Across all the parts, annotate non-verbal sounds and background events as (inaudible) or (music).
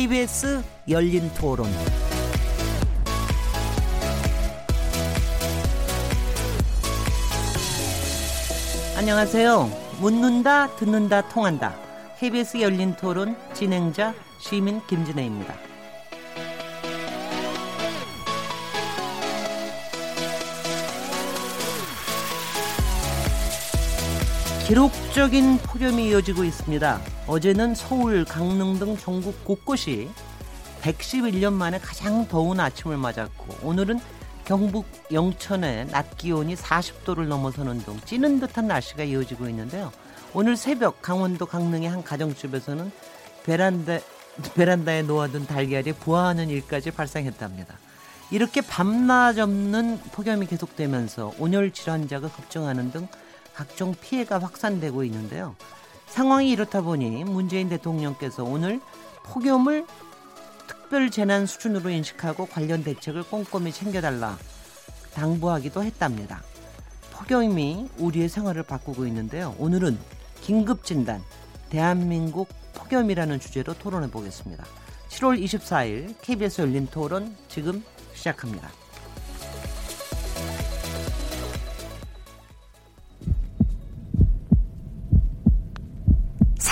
KBS 열린 토론. 안녕하세요. 묻는다, 듣는다, 통한다. KBS 열린 토론 진행자 시민 김진혜입니다. 기록적인 폭염이 이어지고 있습니다. 어제는 서울, 강릉 등 전국 곳곳이 111년 만에 가장 더운 아침을 맞았고 오늘은 경북 영천의 낮 기온이 40도를 넘어서는 등 찌는 듯한 날씨가 이어지고 있는데요. 오늘 새벽 강원도 강릉의 한 가정집에서는 베란다, 베란다에 놓아둔 달걀이 부화하는 일까지 발생했답니다. 이렇게 밤낮 없는 폭염이 계속되면서 온열 질환자가 급증하는 등 각종 피해가 확산되고 있는데요. 상황이 이렇다 보니 문재인 대통령께서 오늘 폭염을 특별 재난 수준으로 인식하고 관련 대책을 꼼꼼히 챙겨달라 당부하기도 했답니다. 폭염이 우리의 생활을 바꾸고 있는데요. 오늘은 긴급 진단 대한민국 폭염이라는 주제로 토론해 보겠습니다. 7월 24일 KBS 열린 토론 지금 시작합니다.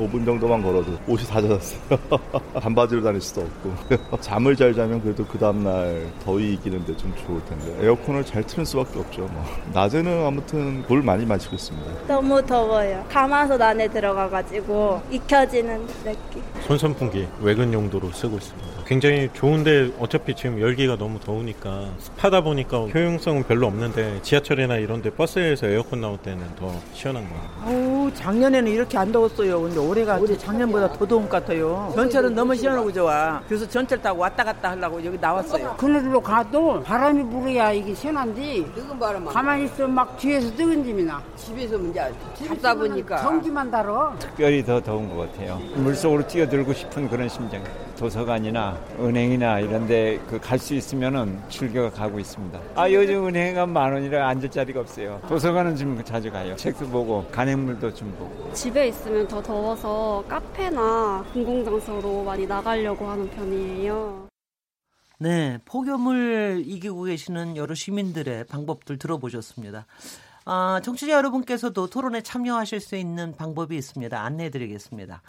5분 정도만 걸어도 옷이 다 젖었어요. (laughs) 반바지로 다닐 수도 없고. (laughs) 잠을 잘 자면 그래도 그 다음날 더위 이기는데 좀 좋을 텐데. 에어컨을 잘 틀는 수밖에 없죠. 뭐. 낮에는 아무튼 물 많이 마시고 있습니다. 너무 더워요. 가마솥 안에 들어가가지고 익혀지는 느낌. 손선풍기 외근 용도로 쓰고 있습니다. 굉장히 좋은데 어차피 지금 열기가 너무 더우니까 습하다 보니까 효용성은 별로 없는데 지하철이나 이런 데 버스에서 에어컨 나올 때는 더 시원한 거 같아요. 어우, 작년에는 이렇게 안 더웠어요. 근데 올해가 작년보다 더 더운 것 같아요. 전철은 너무 시원하고 좋아. 그래서 전철 타고 왔다 갔다 하려고 여기 나왔어요. 그늘로 가도 바람이 불어야 이게 시원한지 뜨거운 바람 안 가만히 있으면 막 뒤에서 뜨거운 짐이 나 집에서 문제 잡다 보니까 전기만 달아 특별히 더 더운 것 같아요. 물속으로 뛰어들 고 싶은 그런 심정. 도서관이나 은행이나 이런데 그 갈 수 있으면은 즐겨 가고 있습니다. 아 요즘 은행 가면 만 원이라 앉을 자리가 없어요. 도서관은 좀 자주 가요. 책도 보고 간행물도 좀 보고. 집에 있으면 더 더워서 카페나 공공장소로 많이 나가려고 하는 편이에요. 네, 폭염을 이기고 계시는 여러 시민들의 방법들 들어보셨습니다. 아, 청취자 여러분께서도 토론에 참여하실 수 있는 방법이 있습니다. 안내해 드리겠습니다.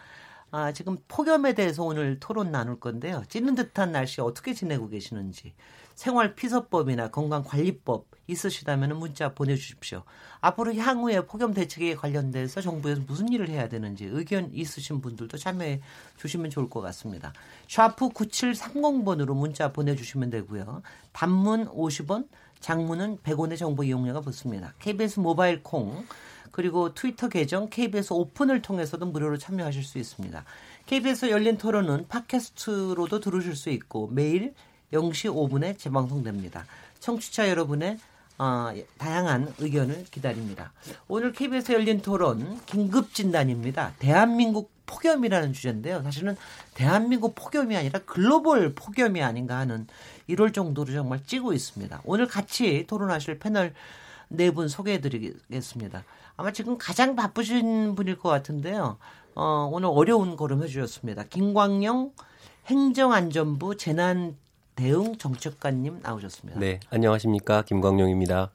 아, 지금 폭염에 대해서 오늘 토론 나눌 건데요. 찌는 듯한 날씨 어떻게 지내고 계시는지, 생활 피서법이나 건강 관리법 있으시다면 문자 보내주십시오. 앞으로 향후에 폭염 대책에 관련돼서 정부에서 무슨 일을 해야 되는지 의견 있으신 분들도 참여해 주시면 좋을 것 같습니다. 샤프 9730번으로 문자 보내주시면 되고요. 단문 50원, 장문은 100원의 정보 이용료가 붙습니다. KBS 모바일 콩 그리고 트위터 계정 KBS 오픈을 통해서도 무료로 참여하실 수 있습니다. KBS 열린 토론은 팟캐스트로도 들으실 수 있고 매일 0시 5분에 재방송됩니다. 청취자 여러분의 어, 다양한 의견을 기다립니다. 오늘 KBS 열린 토론 긴급 진단입니다. 대한민국 폭염이라는 주제인데요. 사실은 대한민국 폭염이 아니라 글로벌 폭염이 아닌가 하는 이럴 정도로 정말 찌고 있습니다. 오늘 같이 토론하실 패널 네 분 소개해 드리겠습니다. 아마 지금 가장 바쁘신 분일 것 같은데요. 어, 오늘 어려운 걸음 해주셨습니다. 김광영 행정안전부 재난 대응 정책관님 나오셨습니다. 네, 안녕하십니까 김광용입니다.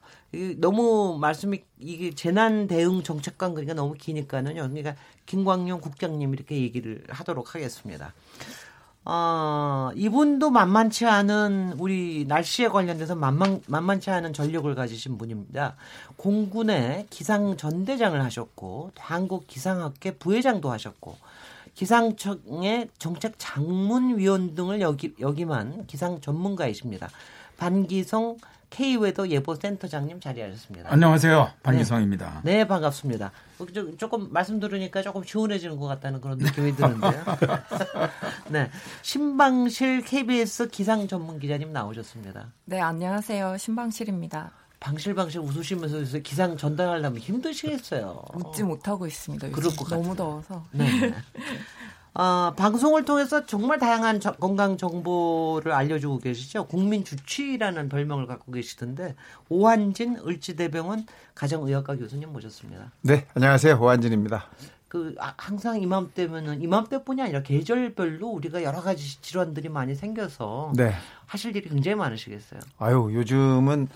너무 말씀이 이게 재난 대응 정책관 그러니까 너무 기니까는요. 그러니까 김광용 국장님 이렇게 얘기를 하도록 하겠습니다. 어, 이분도 만만치 않은 우리 날씨에 관련돼서 만만, 만만치 않은 전력을 가지신 분입니다. 공군의 기상 전대장을 하셨고 한국 기상학회 부회장도 하셨고 기상청의 정책 장문위원 등을 여기, 여기만 기상 전문가이십니다. 반기성 K웨더 예보센터장님 자리하셨습니다. 안녕하세요. 반기성입니다. 네, 네 반갑습니다. 조금 말씀 들으니까 조금 시원해지는 것 같다는 그런 느낌이 드는데요. (laughs) (laughs) 네, 신방실 KBS 기상 전문 기자님 나오셨습니다. 네, 안녕하세요. 신방실입니다. 방실방실 웃으시면서 기상 전달하려면 힘드시겠어요. 웃지 못하고 있습니다. 그럴 것 너무 더워서. 네. (laughs) 어, 방송을 통해서 정말 다양한 저, 건강 정보를 알려주고 계시죠. 국민 주치라는 별명을 갖고 계시던데 오한진 을지대병원 가정의학과 교수님 모셨습니다. 네, 안녕하세요. 오한진입니다. 그 아, 항상 이맘때면은 이맘때뿐이 아니라 계절별로 우리가 여러 가지 질환들이 많이 생겨서 네. 하실 일이 굉장히 많으시겠어요. 아유, 요즘은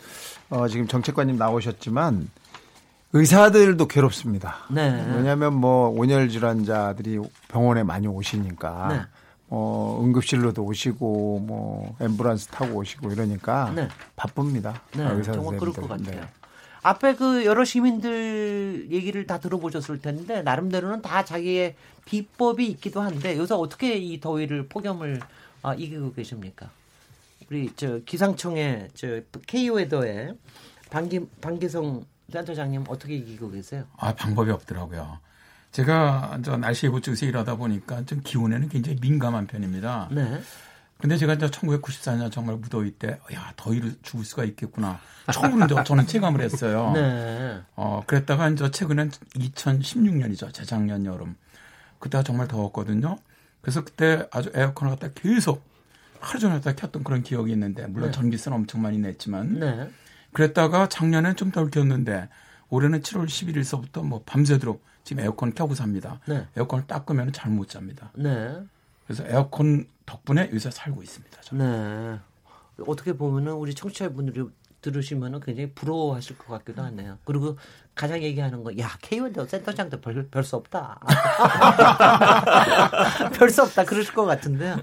어, 지금 정책관님 나오셨지만 의사들도 괴롭습니다. 네. 왜냐하면 뭐 온열 질환자들이 병원에 많이 오시니까 네. 어, 응급실로도 오시고 뭐 앰뷸런스 타고 오시고 이러니까 네. 바쁩니다. 네. 의사 정말 그럴 것 같아요. 네. 앞에 그 여러 시민들 얘기를 다 들어보셨을 텐데 나름대로는 다 자기의 비법이 있기도 한데 요새 어떻게 이 더위를 폭염을 아, 이기고 계십니까? 우리 저 기상청의 저 K웨더의 방기 방기성 센터장님 어떻게 이기고 계세요? 아 방법이 없더라고요. 제가 저 날씨 예보 쪽에서 일하다 보니까 좀 기온에는 굉장히 민감한 편입니다. 네. 근데 제가 이제 1994년 정말 무더위 때, 야, 더위를 죽을 수가 있겠구나. 처음으로 저는 체감을 했어요. 네. 어, 그랬다가 이제 최근엔 2016년이죠. 재작년 여름. 그때가 정말 더웠거든요. 그래서 그때 아주 에어컨을 갖다 계속 하루 종일 갖다 켰던 그런 기억이 있는데, 물론 네. 전기세는 엄청 많이 냈지만. 네. 그랬다가 작년엔 좀 덜 켰는데, 올해는 7월 11일서부터 뭐 밤새도록 지금 에어컨 켜고 삽니다. 네. 에어컨을 딱 끄면 잘 못 잡니다. 네. 그래서 에어컨 덕분에 요새 살고 있습니다. 저는. 네. 어떻게 보면은 우리 청취자분들이 들으시면은 굉장히 부러워하실 것 같기도 하네요. 그리고 가장 얘기하는 거, 야, K원도 센터장도 별, 별 수 없다. (laughs) 별 수 없다. 그러실 것 같은데요.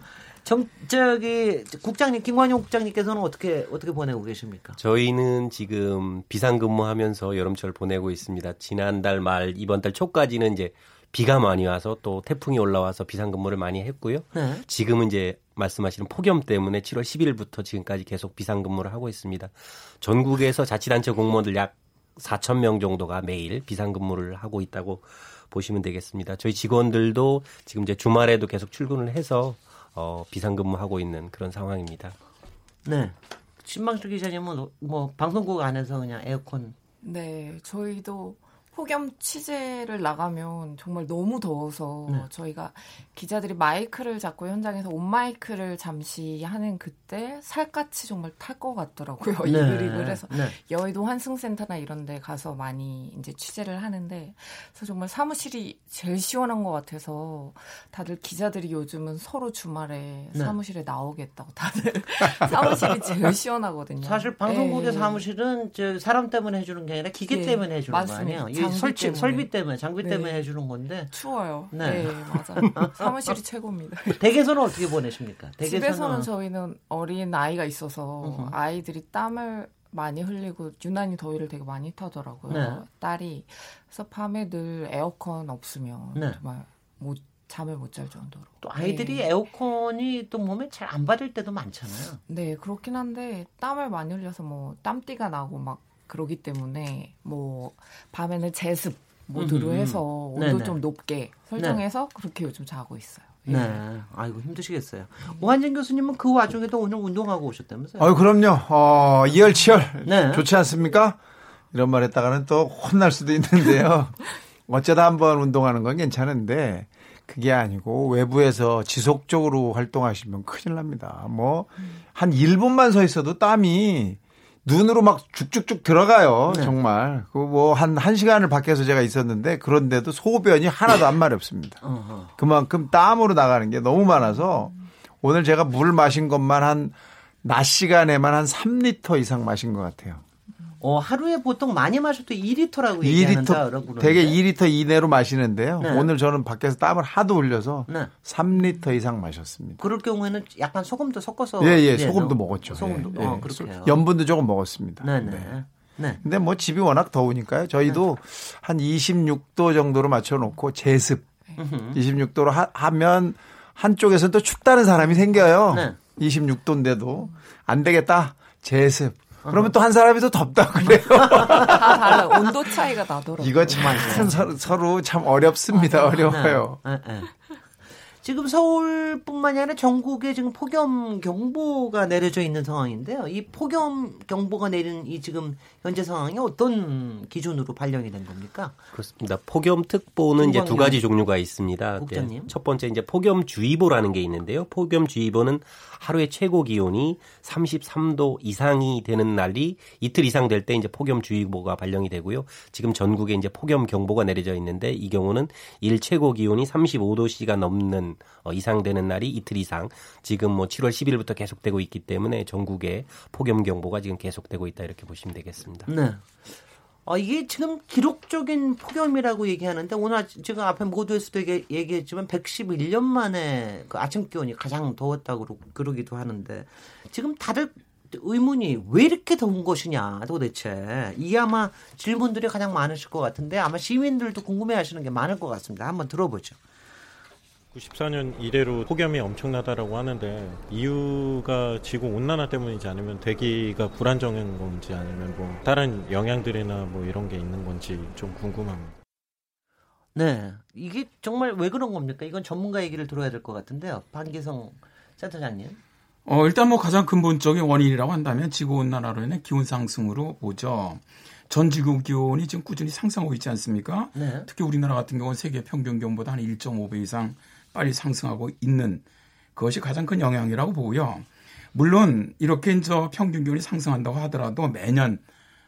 정, 저기, 국장님, 김관용 국장님께서는 어떻게, 어떻게 보내고 계십니까? 저희는 지금 비상근무하면서 여름철 보내고 있습니다. 지난달 말, 이번 달 초까지는 이제 비가 많이 와서 또 태풍이 올라와서 비상근무를 많이 했고요. 네. 지금은 이제 말씀하시는 폭염 때문에 7월 10일부터 지금까지 계속 비상근무를 하고 있습니다. 전국에서 자치단체 공무원들 약 4천 명 정도가 매일 비상근무를 하고 있다고 보시면 되겠습니다. 저희 직원들도 지금 이제 주말에도 계속 출근을 해서 어, 비상근무하고 있는 그런 상황입니다. 네. 신방수 기자님은 뭐 방송국 안에서 그냥 에어컨. 네, 저희도 폭염 취재를 나가면 정말 너무 더워서 네. 저희가 기자들이 마이크를 잡고 현장에서 온 마이크를 잠시 하는 그때 살갗이 정말 탈 것 같더라고요. (laughs) 네. 이글이글 해서 네. 여의도 환승센터나 이런 데 가서 많이 이제 취재를 하는데 그래서 정말 사무실이 제일 시원한 것 같아서 다들 기자들이 요즘은 서로 주말에 네. 사무실에 나오겠다고 다들 (laughs) 사무실이 제일 시원하거든요. 사실 방송국의 네. 사무실은 저 사람 때문에 해주는 게 아니라 기계 네. 때문에 해주는 맞습니다. 거 아니에요? 설치 때문에. 설비 때문에 장비 네. 때문에 해주는 건데 추워요. 네, 네 맞아. (laughs) 사무실이 최고입니다. 댁에서는 어떻게 보내십니까? 댁에서는 집에서는 저희는 어린 아이가 있어서 uh-huh. 아이들이 땀을 많이 흘리고 유난히 더위를 되게 많이 타더라고요. 네. 딸이 그래서 밤에 늘 에어컨 없으면 네. 정말 못 잠을 못 잘 정도로. 또 아이들이 네. 에어컨이 또 몸에 잘 안 받을 때도 많잖아요. 네, 그렇긴 한데 땀을 많이 흘려서 뭐 땀띠가 나고 막 그러기 때문에 뭐 밤에는 제습 모드로 해서 온도 네네. 좀 높게 설정해서 네. 그렇게 요즘 자고 있어요. 예. 네. 아이고 힘드시겠어요. 오한진 교수님은 그 와중에도 오늘 운동하고 오셨다면서요? 아유 그럼요. 어, 이열치열 네. 좋지 않습니까? 이런 말 했다가는 또 혼날 수도 있는데요. (laughs) 어쩌다 한번 운동하는 건 괜찮은데 그게 아니고 외부에서 지속적으로 활동하시면 큰일 납니다. 뭐 한 1분만 서 있어도 땀이 눈으로 막 쭉쭉쭉 들어가요. 네. 정말. 그 뭐 한, 한 시간을 밖에서 제가 있었는데 그런데도 소변이 하나도 안 마렵습니다. (laughs) 그만큼 땀으로 나가는 게 너무 많아서 오늘 제가 물 마신 것만 한 낮 시간에만 한 3리터 이상 마신 것 같아요. 어, 하루에 보통 많이 마셔도 2리터라고 2리터, 얘기하는 되게 2리터 이내로 마시는데요. 네. 오늘 저는 밖에서 땀을 하도 흘려서 네. 3리터 이상 마셨습니다. 그럴 경우에는 약간 소금도 섞어서 예, 예, 소금도 먹었죠. 소금도 예, 어, 그렇게요. 염분도 조금 먹었습니다. 네, 네. 네. 네. 근데 뭐 집이 워낙 더우니까요. 저희도 네. 한 26도 정도로 맞춰 놓고 제습 26도로 하, 하면 한쪽에서는 또 춥다는 사람이 생겨요. 네. 26도인데도 안 되겠다. 제습. 그러면 또 한 사람이 더 덥다 그래요. (laughs) 다 달라. 온도 차이가 나더라고요. 이거 참 서로, 서로 참 어렵습니다. 어려워요. 네. 네. 지금 서울뿐만이 아니라 전국에 지금 폭염 경보가 내려져 있는 상황인데요. 이 폭염 경보가 내린 이 지금 현재 상황이 어떤 기준으로 발령이 된 겁니까? 그렇습니다. 폭염 특보는 이제 두 가지 종류가 있습니다. 네. 첫 번째 이제 폭염 주의보라는 게 있는데요. 폭염 주의보는 하루의 최고 기온이 33도 이상이 되는 날이 이틀 이상 될 때 이제 폭염 주의보가 발령이 되고요. 지금 전국에 이제 폭염 경보가 내려져 있는데 이 경우는 일 최고 기온이 35도씨가 넘는 어, 이상 되는 날이 이틀 이상 지금 뭐 7월 10일부터 계속되고 있기 때문에 전국에 폭염 경보가 지금 계속되고 있다 이렇게 보시면 되겠습니다. 네. 어, 이게 지금 기록적인 폭염이라고 얘기하는데 오늘 지금 앞에 모두에서도 얘기 했지만 111년 만에 그 아침 기온이 가장 더웠다고 그러기도 하는데 지금 다들 의문이 왜 이렇게 더운 것이냐 도대체 이 아마 질문들이 가장 많으실 것 같은데 아마 시민들도 궁금해하시는 게 많을 것 같습니다. 한번 들어보죠. 94년 이래로 폭염이 엄청나다라고 하는데 이유가 지구 온난화 때문이지 않으면 대기가 불안정한 건지 아니면 뭐 다른 영향들이나 뭐 이런 게 있는 건지 좀 궁금합니다. 네, 이게 정말 왜 그런 겁니까? 이건 전문가 얘기를 들어야 될 것 같은데요. 반기성 센터장님. 어, 일단 뭐 가장 근본적인 원인이라고 한다면 지구 온난화로 인해 기온 상승으로 보죠. 전 지구 기온이 지금 꾸준히 상승하고 있지 않습니까? 네. 특히 우리나라 같은 경우는 세계 평균 기온보다 한 1.5배 이상 빨리 상승하고 있는 그것이 가장 큰 영향이라고 보고요. 물론 이렇게 이제 평균 기온이 상승한다고 하더라도 매년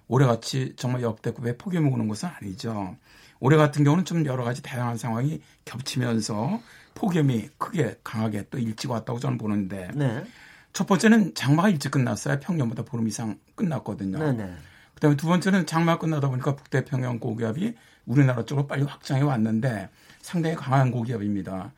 올해같이 정말 역대급의 폭염이 오는 것은 아니죠. 올해 같은 경우는 좀 여러 가지 다양한 상황이 겹치면서 폭염이 크게 강하게 또 일찍 왔다고 저는 보는데 네. 첫 번째는 장마가 일찍 끝났어요. 평년보다 보름 이상 끝났거든요. 네 네. 그다음에 두 번째는 장마가 끝나다 보니까 북태평양 고기압이 우리나라 쪽으로 빨리 확장해 왔는데 상당히 강한 고기압입니다.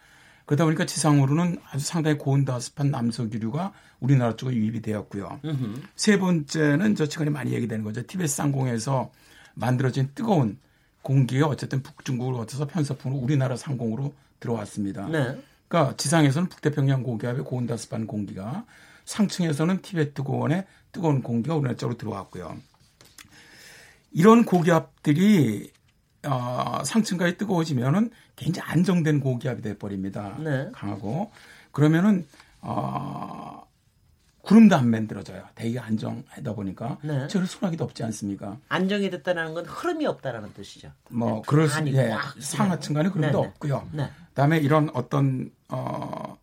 그러다 보니까 지상으로는 아주 상당히 고온다습한 남서기류가 우리나라 쪽에 유입이 되었고요. 음흠. 세 번째는 저 최근에 많이 얘기되는 거죠. 티베트 상공에서 만들어진 뜨거운 공기가 어쨌든 북중국을 거쳐서 편서풍으로 우리나라 상공으로 들어왔습니다. 네. 그러니까 지상에서는 북태평양 고기압의 고온다습한 공기가 상층에서는 티베트 고원의 뜨거운 공기가 우리나라 쪽으로 들어왔고요. 이런 고기압들이 어, 상층가에 뜨거워지면은 굉장히 안정된 고기압이 돼버립니다. 네. 강하고 그러면은 어, 구름도 안 만들어져요. 대기가 안정하다 보니까 네. 저를 소나기 덥지 않습니까? 안정이 됐다는 건 흐름이 없다라는 뜻이죠. 뭐 네. 그럴 수 예, 꽉. 상하층간에 구름도 네, 네. 없고요. 네. 그다음에 이런 어떤 어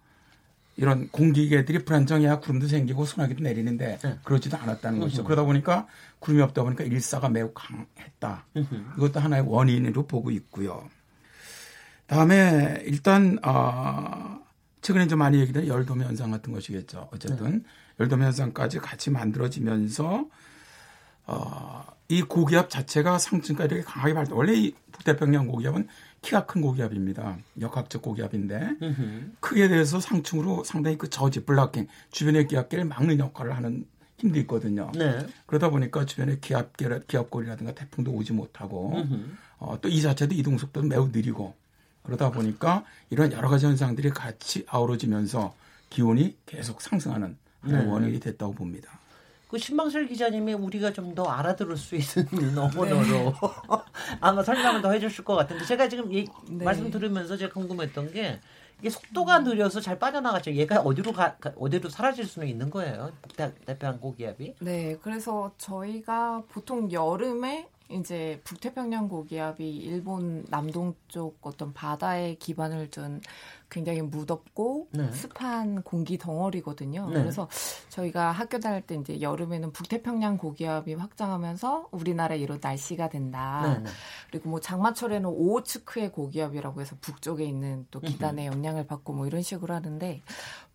이런 공기계들이 불안정해야 구름도 생기고 소나기도 내리는데 네. 그러지도 않았다는 것이죠. 음흠. 그러다 보니까 구름이 없다 보니까 일사가 매우 강했다. 이것도 하나의 원인으로 보고 있고요. 다음에 일단 어, 최근에 좀 많이 얘기된 열돔 현상 같은 것이겠죠. 어쨌든 열돔 현상까지 같이 만들어지면서 어, 이 고기압 자체가 상층까지 이렇게 강하게 발달. 원래 이 북태평양 고기압은 키가 큰 고기압입니다. 역학적 고기압인데 음흠. 크게 돼서 상층으로 상당히 그 저지 블락킹 주변의 기압계를 막는 역할을 하는 힘도 있거든요. 네. 그러다 보니까 주변에 기압계 기압골이라든가 태풍도 오지 못하고. 어, 또 이 자체도 이동 속도도 매우 느리고 그러다 보니까 이런 여러 가지 현상들이 같이 아우러지면서 기온이 계속 상승하는 네. 원인이 됐다고 봅니다. 그 신방설 기자님이 우리가 좀 더 알아들을 수 있는 (laughs) 언어로 (laughs) 아마 설명을 더 해주실 것 같은데 제가 지금 이 네. 말씀 들으면서 제가 궁금했던 게 이게 속도가 느려서 잘 빠져나갔죠. 얘가 어디로 가, 가- 어디로 사라질 수는 있는 거예요. 북대평양 고기압이. 네, 그래서 저희가 보통 여름에 이제 북태평양 고기압이 일본 남동쪽 어떤 바다에 기반을 둔 굉장히 무덥고 네. 습한 공기 덩어리거든요. 네. 그래서 저희가 학교 다닐 때 이제 여름에는 북태평양 고기압이 확장하면서 우리나라에 이런 날씨가 된다. 네, 네. 그리고 뭐 장마철에는 오호츠크의 고기압이라고 해서 북쪽에 있는 또 기단의 영향을 받고 뭐 이런 식으로 하는데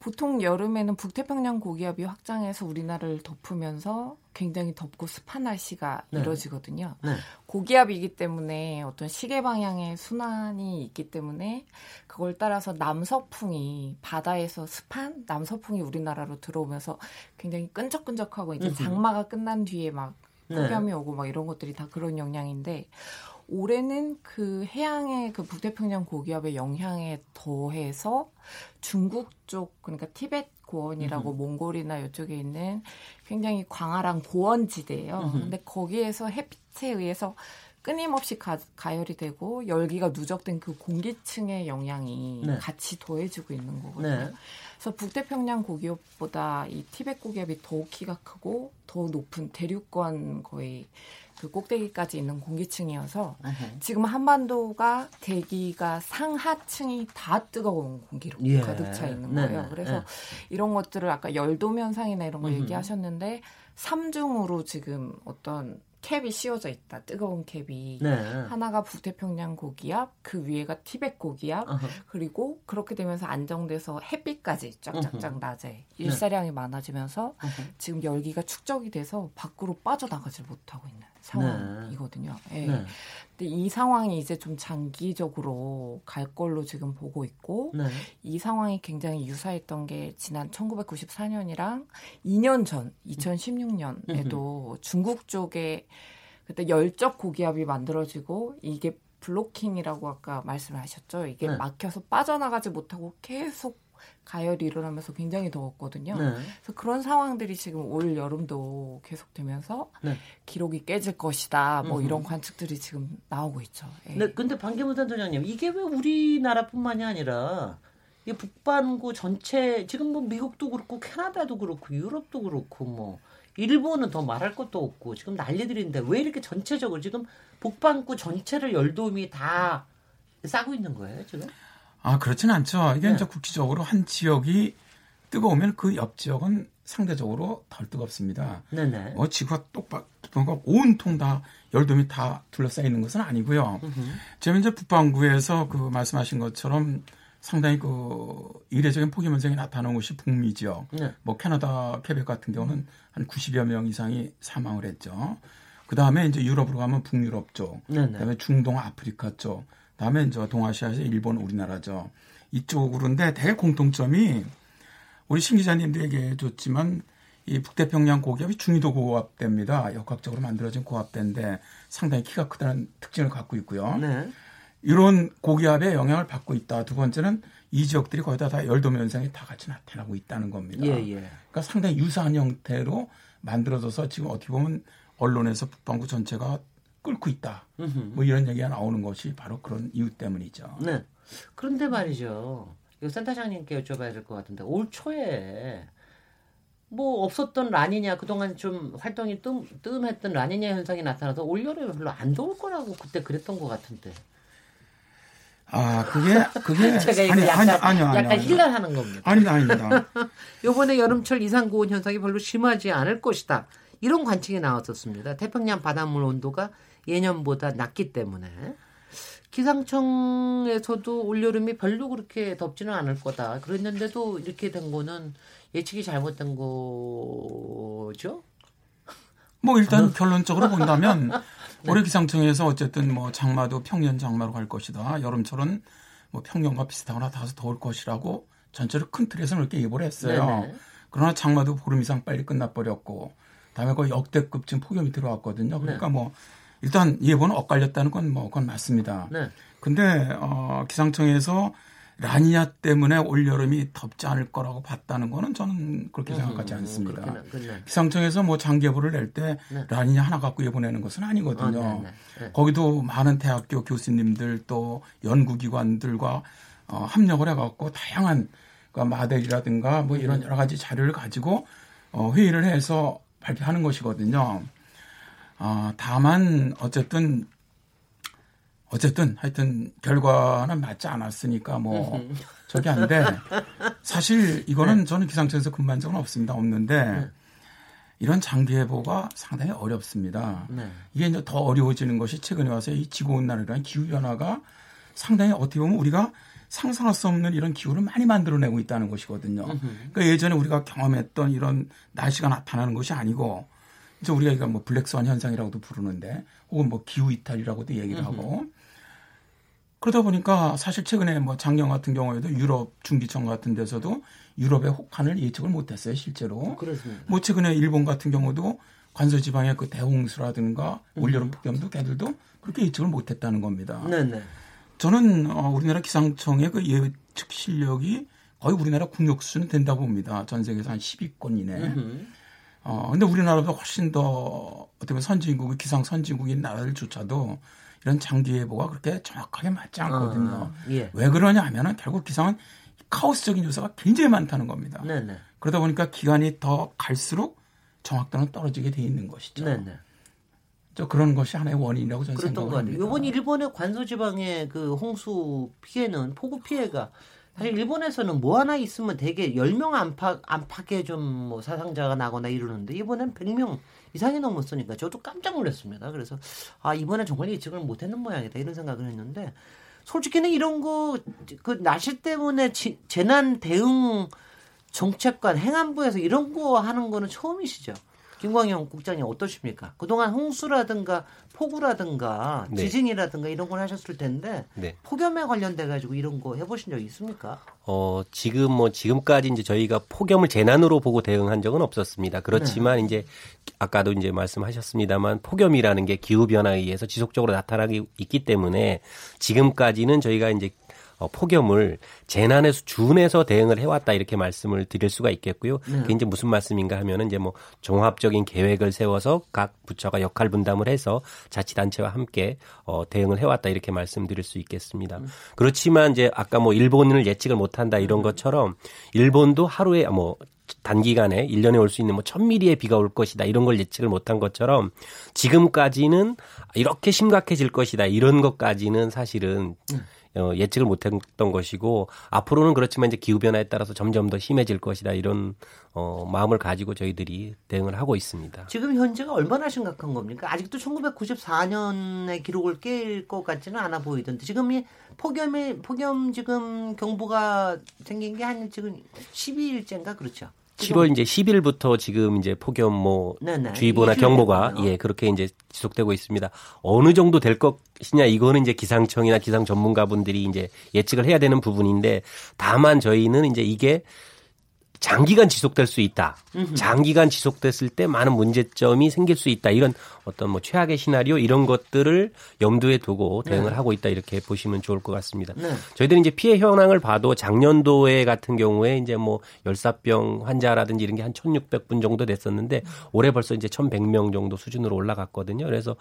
보통 여름에는 북태평양 고기압이 확장해서 우리나라를 덮으면서 굉장히 덥고 습한 날씨가 네. 이루어지거든요. 네. 고기압이기 때문에 어떤 시계 방향의 순환이 있기 때문에 그걸 따라서 남서풍이 바다에서 습한 남서풍이 우리나라로 들어오면서 굉장히 끈적끈적하고 이제. 장마가 끝난 뒤에 막 네. 폭염이 오고 막 이런 것들이 다 그런 영향인데 올해는 그 해양의 그 북태평양 고기압의 영향에 더해서 중국 쪽 그러니까 티벳 고원이라고 음. 몽골이나 이쪽에 있는 굉장히 광활한 고원 지대예요. 음. 근데 거기에서 햇빛에 의해서 끊임없이 가, 가열이 되고 열기가 누적된 그 공기층의 영향이 네. 같이 더해지고 있는 거거든요. 네. 그래서 북태평양 고기압보다 이 티벳 고기압이 더욱 키가 크고 더 높은 대륙권 거의 그 꼭대기까지 있는 공기층이어서 uh-huh. 지금 한반도가 대기가 상하층이 다 뜨거운 공기로 예. 가득 차 있는 거예요. 네 그래서 네. 이런 것들을 아까 열도 현상이나 이런 거 uh-huh. 얘기하셨는데 삼중으로 지금 어떤 캡이 씌워져 있다. 뜨거운 캡이 네. 하나가 북태평양 고기압, 그 위에가 티벳 고기압, 어허. 그리고 그렇게 되면서 안정돼서 햇빛까지 쫙쫙쫙. 낮에 네. 일사량이 네. 많아지면서 어허. 지금 열기가 축적이 돼서 밖으로 빠져나가지 못하고 있는 상황이거든요. 네. 네. 근데 이 상황이 이제 좀 장기적으로 갈 걸로 지금 보고 있고 네. 이 상황이 굉장히 유사했던 게 지난 1994년이랑 2년 전 2016년에도 중국 쪽에 그때 열적 고기압이 만들어지고 이게 블로킹이라고 아까 말씀하셨죠. 이게 네. 막혀서 빠져나가지 못하고 계속 가열이 일어나면서 굉장히 더웠거든요. 네. 그래서 그런 상황들이 지금 올 여름도 계속되면서 네. 기록이 깨질 것이다. 뭐 음흠. 이런 관측들이 지금 나오고 있죠. 예. 네, 근데 방기문 단장님 이게 왜 우리나라뿐만이 아니라 이 북반구 전체 지금 뭐 미국도 그렇고 캐나다도 그렇고 유럽도 그렇고 뭐 일본은 더 말할 것도 없고 지금 난리들인데 왜 이렇게 전체적으로 지금 북반구 전체를 열도움이 다 싸고 있는 거예요 지금? 아, 그렇지는 않죠. 이게 네. 이제 국기적으로 한 지역이 뜨거우면 그 옆 지역은 상대적으로 덜 뜨겁습니다. 네네. 뭐 지구가 똑바, 온통 다 열돔이 다 둘러싸여 있는 것은 아니고요. 지금 이제 북반구에서 그 말씀하신 것처럼 상당히 그 이례적인 폭염 현상이 나타나는 곳이 북미 지역. 네. 뭐 캐나다 케벡 같은 경우는 한 90여 명 이상이 사망을 했죠. 그 다음에 이제 유럽으로 가면 북유럽 쪽, 네네. 그다음에 중동 아프리카 쪽, 다음에 이제 동아시아에서 일본, 우리나라죠. 이쪽으로인데 대개 공통점이 우리 신 기자님도 얘기해 줬지만 이 북태평양 고기압이 중위도 고압대입니다. 역학적으로 만들어진 고압대인데 상당히 키가 크다는 특징을 갖고 있고요. 네. 이런 고기압의 영향을 받고 있다. 두 번째는 이 지역들이 거의 다, 다 열도면 현상이 다 같이 나타나고 있다는 겁니다. 예, 예. 그러니까 상당히 유사한 형태로 만들어져서 지금 어떻게 보면 언론에서 북반구 전체가 끓고 있다. 뭐 이런 얘기가 나오는 것이 바로 그런 이유 때문이죠. 네. 그런데 말이죠. 이거 센터장님께 여쭤봐야 될 것 같은데 올 초에 뭐 없었던 라니냐 그동안 좀 활동이 뜸, 뜸했던 라니냐 현상이 나타나서 올 여름에 별로 안 더울 거라고 그때 그랬던 것 같은데. 아, 그게, 그게. (laughs) 제가 아니, 약간, 아니, 아니요. 약간 힐난하는 겁니다. 아니, 아닙니다. (laughs) 요번에 여름철 이상 고온 현상이 별로 심하지 않을 것이다. 이런 관측이 나왔었습니다. 태평양 바닷물 온도가 예년보다 낮기 때문에 기상청에서도 올여름이 별로 그렇게 덥지는 않을 거다. 그랬는데도 이렇게 된 거는 예측이 잘못된 거죠? 뭐 일단 결론적으로 본다면 (laughs) 네. 올해 기상청에서 어쨌든 뭐 장마도 평년 장마로 갈 것이다. 여름철은 뭐 평년과 비슷하거나 다소 더울 것이라고 전체를 큰 틀에서 그렇게 예보를 했어요. 네네. 그러나 장마도 보름 이상 빨리 끝나버렸고 다음에 거의 역대급 지금 폭염이 들어왔거든요. 그러니까 네. 뭐 일단 예보는 엇갈렸다는 건 뭐 그건 맞습니다. 네. 근데 어 기상청에서 라니냐 때문에 올 여름이 덥지 않을 거라고 봤다는 거는 저는 그렇게 음, 생각하지 않습니다. 음, 기상청에서 뭐 장기예보를 낼때 네. 라니냐 하나 갖고 예보내는 것은 아니거든요. 어, 네, 네, 거기도 많은 대학교 교수님들 또 연구기관들과 어, 합력을 해갖고 다양한 그러니까 마델이라든가 뭐 이런 음. 여러 가지 자료를 가지고 어, 회의를 해서 발표하는 것이거든요. 어, 다만 어쨌든 어쨌든 하여튼 결과는 맞지 않았으니까 뭐 (laughs) 저기 한데 사실 이거는 네. 저는 기상청에서 근무한 적은 없습니다. 없는데 네. 이런 장기 예보가 상당히 어렵습니다. 네. 이게 이제 더 어려워지는 것이 최근에 와서 이 지구온난화라는 기후 변화가 상당히 어떻게 보면 우리가 상상할 수 없는 이런 기후를 많이 만들어내고 있다는 것이거든요. 그러니까 예전에 우리가 경험했던 이런 날씨가 나타나는 것이 아니고 이제 우리가 이거 뭐 블랙스완 현상이라고도 부르는데 혹은 뭐 기후 이탈이라고도 얘기를 하고 그러다 보니까 사실 최근에 뭐 작년 같은 경우에도 유럽 중기청 같은 데서도 유럽의 혹한을 예측을 못했어요 실제로. 그렇습니다. 뭐 최근에 일본 같은 경우도 관서 지방의 그 대홍수라든가 올여름 폭염도 걔들도 그렇게 예측을 못했다는 겁니다. 네네. 저는 어, 우리나라 기상청의 그 예측 실력이 거의 우리나라 국력 수준이 된다고 봅니다. 전 세계에서 한 10위권 이내. 어, 근데 우리나라보다 훨씬 더 어떻게 보면 선진국의 기상 선진국인 나라들조차도 이런 장기 예보가 그렇게 정확하게 맞지 않거든요. 아, 예. 왜 그러냐 하면은 결국 기상은 카오스적인 요소가 굉장히 많다는 겁니다. 네네. 그러다 보니까 기간이 더 갈수록 정확도는 떨어지게 돼 있는 것이죠. 네네. 저 그런 것이 하나의 원인이라고 저는 그랬던 것 생각을 같아요. 합니다. 이번 일본의 관서지방의 그 홍수 피해는 폭우 피해가 사실 일본에서는 뭐 하나 있으면 되게 10명 안팎, 안팎에 좀뭐 사상자가 나거나 이러는데 이번엔 100명 이상이 넘었으니까 저도 깜짝 놀랐습니다. 그래서 아, 이번에 정말 예측을 못했는 모양이다 이런 생각을 했는데 솔직히는 이런 거 그 날씨 때문에 지, 재난 대응 정책관 행안부에서 이런 거 하는 거는 처음이시죠? 김광영 국장님 어떠십니까? 그동안 홍수라든가 폭우라든가 네. 지진이라든가 이런 걸 하셨을 텐데 네. 폭염에 관련돼 가지고 이런 거 해보신 적 있습니까? 어, 지금 뭐 지금까지 이제 저희가 폭염을 재난으로 보고 대응한 적은 없었습니다. 그렇지만 네. 이제 아까도 이제 말씀하셨습니다만 폭염이라는 게 기후 변화에 의해서 지속적으로 나타나기 있기 때문에 지금까지는 저희가 이제 어, 폭염을 재난에 준해서 대응을 해왔다 이렇게 말씀을 드릴 수가 있겠고요. 네. 그게 이제 무슨 말씀인가 하면은 이제 뭐 종합적인 계획을 세워서 각 부처가 역할 분담을 해서 자치단체와 함께 어, 대응을 해왔다 이렇게 말씀드릴 수 있겠습니다. 그렇지만 이제 아까 뭐 일본을 예측을 못한다 이런 것처럼 일본도 하루에 뭐 단기간에 1년에 올 수 있는 뭐 1000mm의 비가 올 것이다. 이런 걸 예측을 못한 것처럼 지금까지는 이렇게 심각해질 것이다. 이런 것까지는 사실은 어, 예측을 못했던 것이고 앞으로는 그렇지만 이제 기후 변화에 따라서 점점 더 심해질 것이다. 이런 어, 마음을 가지고 저희들이 대응을 하고 있습니다. 지금 현재가 얼마나 심각한 겁니까? 아직도 1994년의 기록을 깰 것 같지는 않아 보이던데 지금 이 폭염이 폭염 지금 경보가 생긴 게 한 지금 12일째인가 그렇죠? 7월 이제 10일부터 지금 이제 폭염 뭐 네네. 주의보나 이주일 경보가 됐군요. 예 그렇게 이제 지속되고 있습니다. 어느 정도 될 것이냐 이거는 이제 기상청이나 기상 전문가분들이 이제 예측을 해야 되는 부분인데 다만 저희는 이제 이게 장기간 지속될 수 있다. 장기간 지속됐을 때 많은 문제점이 생길 수 있다. 이런 어떤 뭐 최악의 시나리오 이런 것들을 염두에 두고 대응을 네. 하고 있다 이렇게 보시면 좋을 것 같습니다. 네. 저희들이 이제 피해 현황을 봐도 작년도에 같은 경우에 이제 뭐 열사병 환자라든지 이런 게 한 1,600분 정도 됐었는데 올해 벌써 이제 1,100명 정도 수준으로 올라갔거든요. 그래서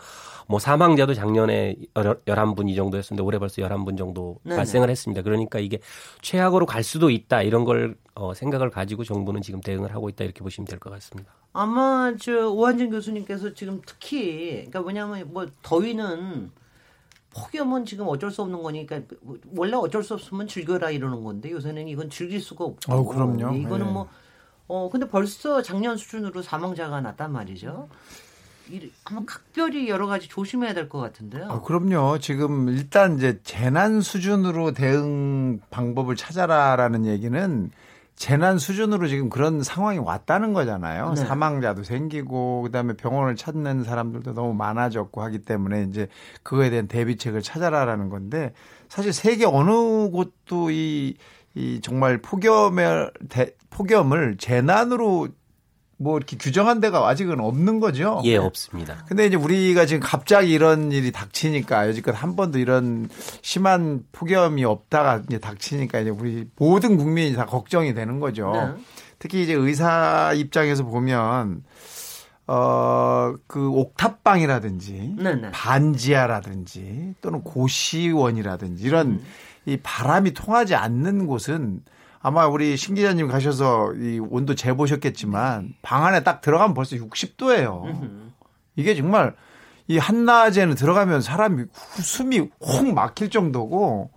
뭐 사망자도 작년에 11분 이 정도였었는데 올해 벌써 11분 정도 네네. 발생을 했습니다. 그러니까 이게 최악으로 갈 수도 있다 이런 걸 어, 생각을 가지고 정부는 지금 대응을 하고 있다 이렇게 보시면 될 것 같습니다. 아마 저 오한진 교수님께서 지금 특히 그러니까 뭐냐면 뭐 더위는 폭염은 지금 어쩔 수 없는 거니까 원래 어쩔 수 없으면 즐겨라 이러는 건데 요새는 이건 즐길 수가 없고 어, 그럼요. 이거는 예. 뭐 어, 근데 벌써 작년 수준으로 사망자가 났단 말이죠. 이- 아마 각별히 여러 가지 조심해야 될 것 같은데요. 아, 그럼요. 지금 일단 이제 재난 수준으로 대응 방법을 찾아라라는 얘기는 재난 수준으로 지금 그런 상황이 왔다는 거잖아요. 네. 사망자도 생기고 그다음에 병원을 찾는 사람들도 너무 많아졌고 하기 때문에 이제 그거에 대한 대비책을 찾아라라는 건데 사실 세계 어느 곳도 이, 이 정말 폭염을 대, 폭염을 재난으로 뭐 이렇게 규정한 데가 아직은 없는 거죠. 예, 없습니다. 근데 이제 우리가 지금 갑자기 이런 일이 닥치니까 여지껏 한 번도 이런 심한 폭염이 없다가 이제 닥치니까 이제 우리 모든 국민이 다 걱정이 되는 거죠. 네. 특히 이제 의사 입장에서 보면 어, 그 옥탑방이라든지 네네. 반지하라든지 또는 고시원이라든지 이런 이 바람이 통하지 않는 곳은 아마 우리 신 기자님 가셔서 이 온도 재보셨겠지만 방 안에 딱 들어가면 벌써 60도예요. 이게 정말 이 한낮에는 들어가면 사람이 숨이 혹 막힐 정도고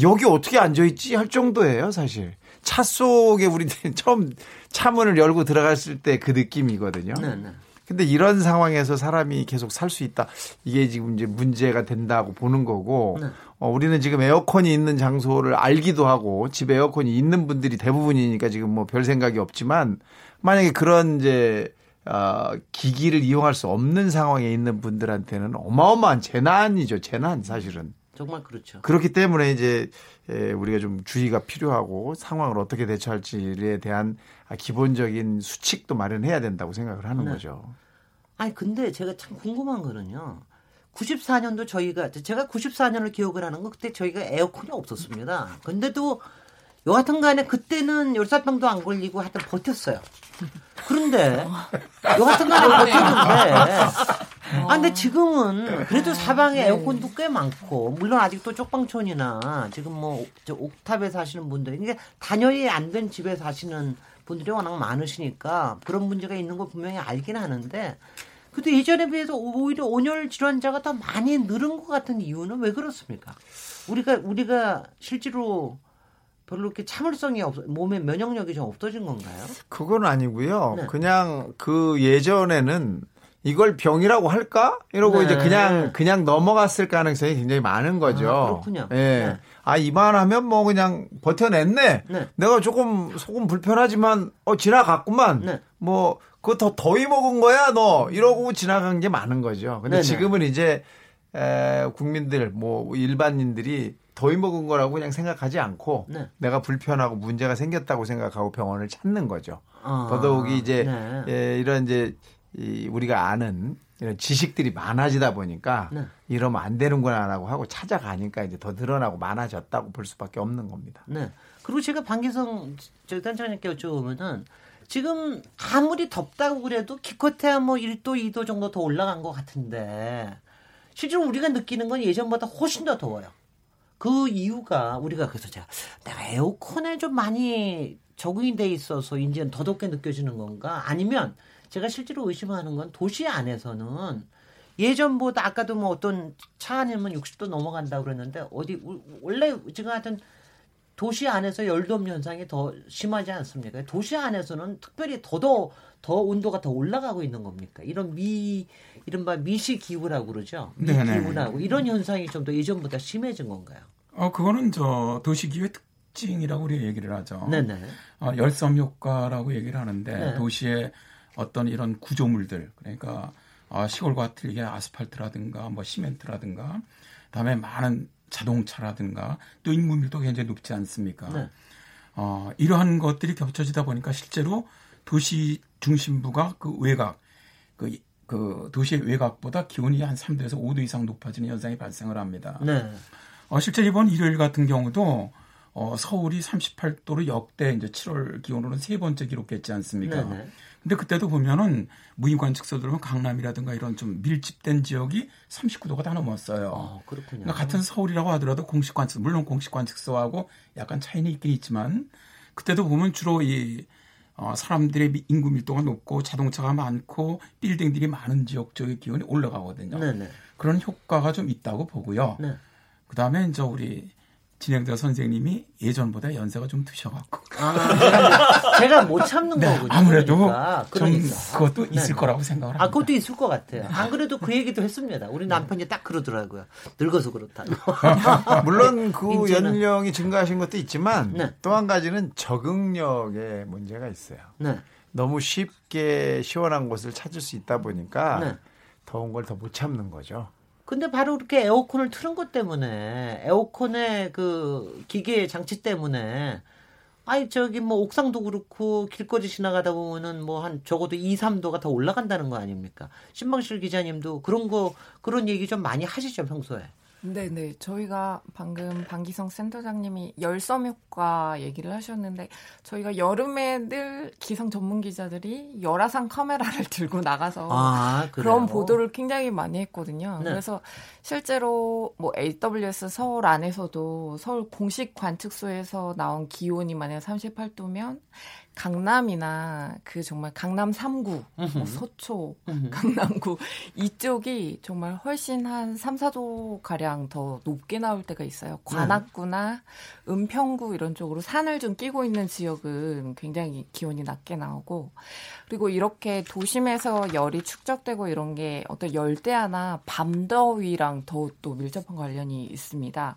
여기 어떻게 앉아 있지 할 정도예요, 사실. 차 속에 우리 (laughs) 처음 차 문을 열고 들어갔을 때 그 느낌이거든요. 네, 네. 근데 이런 상황에서 사람이 계속 살 수 있다. 이게 지금 이제 문제가 된다고 보는 거고, 네. 어, 우리는 지금 에어컨이 있는 장소를 알기도 하고, 집에 에어컨이 있는 분들이 대부분이니까 지금 뭐 별 생각이 없지만, 만약에 그런 이제, 어, 기기를 이용할 수 없는 상황에 있는 분들한테는 어마어마한 재난이죠, 재난, 사실은. 정말 그렇죠. 그렇기 때문에 이제 에, 우리가 좀 주의가 필요하고 상황을 어떻게 대처할지에 대한 아, 기본적인 수칙도 마련해야 된다고 생각을 하는 네. 거죠. 아니 근데 제가 참 궁금한 거는요. 94년도 저희가 제가 94년을 기억을 하는 거 그때 저희가 에어컨이 없었습니다. 근데도 여하튼 간에 그때는 열사병도 안 걸리고 하여튼 버텼어요. 그런데 여하튼 간에 버텼는데 아 근데 지금은 그래도 사방에 에어컨도 꽤 많고 물론 아직도 쪽방촌이나 지금 뭐 옥탑에 사시는 분들 이게 단열이 안 된 집에 사시는 분들이 워낙 많으시니까 그런 문제가 있는 걸 분명히 알긴 하는데 그래도 예전에 비해서 오히려 온열 질환자가 더 많이 늘은 것 같은 이유는 왜 그렇습니까? 우리가 우리가 실제로 별로 이렇게 참을성이 없, 몸의 면역력이 좀 없어진 건가요? 그건 아니고요. 네. 그냥 그 예전에는 이걸 병이라고 할까? 이러고 네. 이제 그냥 그냥 넘어갔을 가능성이 굉장히 많은 거죠. 아, 그렇군요. 예. 네. 아 이만하면 뭐 그냥 버텨냈네. 네. 내가 조금 속은 불편하지만 어 지나갔구만. 네. 뭐 그거 더 더위 먹은 거야 너 이러고 지나간 게 많은 거죠. 근데 네네. 지금은 이제 에, 국민들 뭐 일반인들이 더위 먹은 거라고 그냥 생각하지 않고 네. 내가 불편하고 문제가 생겼다고 생각하고 병원을 찾는 거죠. 아, 더더욱이 이제 네. 예, 이런 이제 이 우리가 아는 이런 지식들이 많아지다 보니까 네. 이러면 안 되는구나라고 하고 찾아가니까 이제 더 늘어나고 많아졌다고 볼 수밖에 없는 겁니다. 네. 그리고 제가 방기성 저 단장님께 여쭤보면은 지금 아무리 덥다고 그래도 기껏해야 뭐 1도, 2도 정도 더 올라간 것 같은데 실제로 우리가 느끼는 건 예전보다 훨씬 더 더워요. 그 이유가 우리가 그래서 제가 내가 에어컨에 좀 많이 적응이 돼 있어서 이제는 더 덥게 느껴지는 건가? 아니면 제가 실제로 의심하는 건 도시 안에서는 예전보다 아까도 뭐 어떤 차 안이면 60도 넘어간다고 그랬는데 어디 원래 지금 하여튼 도시 안에서 열돔 현상이 더 심하지 않습니까? 도시 안에서는 특별히 더더 더 온도가 더 올라가고 있는 겁니까? 이런 미 이른바 미시 기후라고 그러죠. 미 기후라고 이런 현상이 좀 더 예전보다 심해진 건가요? 어 그거는 저 도시 기후의 특징이라고 우리 얘기를 하죠. 네네. 어, 열섬 효과라고 얘기를 하는데 네. 도시의 어떤 이런 구조물들 그러니까 어, 시골과 틀리게 아스팔트라든가 뭐 시멘트라든가 그다음에 많은 자동차라든가 또 인구밀도 굉장히 높지 않습니까? 네. 어, 이러한 것들이 겹쳐지다 보니까 실제로 도시 중심부가 그 외곽, 그, 그 도시의 외곽보다 기온이 한 3도에서 5도 이상 높아지는 현상이 발생을 합니다. 네. 어, 실제 이번 일요일 같은 경우도 어, 서울이 38도로 역대 이제 7월 기온으로는 세 번째 기록했지 않습니까? 네네. 근데 그때도 보면은 무인 관측소들 보면 강남이라든가 이런 좀 밀집된 지역이 39도가 다 넘었어요. 아, 그렇군요. 그러니까 같은 서울이라고 하더라도 공식 관측 물론 공식 관측소하고 약간 차이는 있긴 있지만 그때도 보면 주로 이 어, 사람들의 인구 밀도가 높고 자동차가 많고 빌딩들이 많은 지역 쪽의 기온이 올라가거든요. 네네. 그런 효과가 좀 있다고 보고요. 네. 그다음에 이제 우리 진행자 선생님이 예전보다 연세가 좀 드셔갖고. 아, 제가, 못 참는 네, 거군요. 아무래도 그러니까. 그러니까. 좀 그것도 네. 있을 거라고 생각을 합니다. 아, 그것도 있을 것 같아요. 안 그래도 그 얘기도 했습니다. 우리 남편이 딱 그러더라고요. 늙어서 그렇다고. (laughs) 물론 그 연령이 증가하신 것도 있지만 네. 또한 가지는 적응력에 문제가 있어요. 네. 너무 쉽게 시원한 곳을 찾을 수 있다 보니까 네. 더운 걸 더 못 참는 거죠. 근데 바로 이렇게 에어컨을 틀은 것 때문에 에어컨의 그 기계 장치 때문에 아이 저기 뭐 옥상도 그렇고 길거리 지나가다 보면은 뭐 한 적어도 2, 3도가 더 올라간다는 거 아닙니까? 신방실 기자님도 그런 거 그런 얘기 좀 많이 하시죠 평소에. 네네. 저희가 방금 방기성 센터장님이 열섬 효과 얘기를 하셨는데 저희가 여름에 늘 기상 전문 기자들이 열화상 카메라를 (laughs) 들고 나가서 아, 그런 보도를 굉장히 많이 했거든요. 네. 그래서 실제로 뭐 AWS 서울 안에서도 서울 공식 관측소에서 나온 기온이 만약 38도면 강남이나 그 정말 강남 3구, 뭐 서초, 강남구 (laughs) 이쪽이 정말 훨씬 한 3, 4도 가량 더 높게 나올 때가 있어요. 관악구나 은평구 이런 쪽으로 산을 좀 끼고 있는 지역은 굉장히 기온이 낮게 나오고 그리고 이렇게 도심에서 열이 축적되고 이런 게 어떤 열대야나 밤더위랑 더 또 밀접한 관련이 있습니다.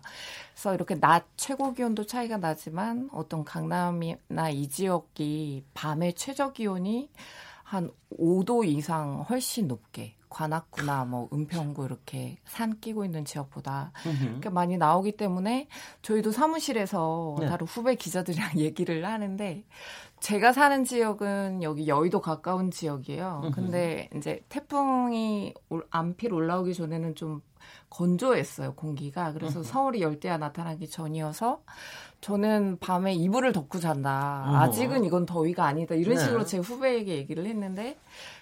그래서 이렇게 낮 최고 기온도 차이가 나지만 어떤 강남이나 이 지역이 밤의 최저 기온이 한 5도 이상 훨씬 높게 관악구나 뭐 은평구 이렇게 산 끼고 있는 지역보다 이렇게 많이 나오기 때문에 저희도 사무실에서 네. 다른 후배 기자들이랑 (laughs) 얘기를 하는데 제가 사는 지역은 여기 여의도 가까운 지역이에요. 근데 이제 태풍이 안필 올라오기 전에는 좀 건조했어요, 공기가. 그래서 서울이 열대야 나타나기 전이어서 저는 밤에 이불을 덮고 잔다. 아직은 이건 더위가 아니다. 이런 네. 식으로 제 후배에게 얘기를 했는데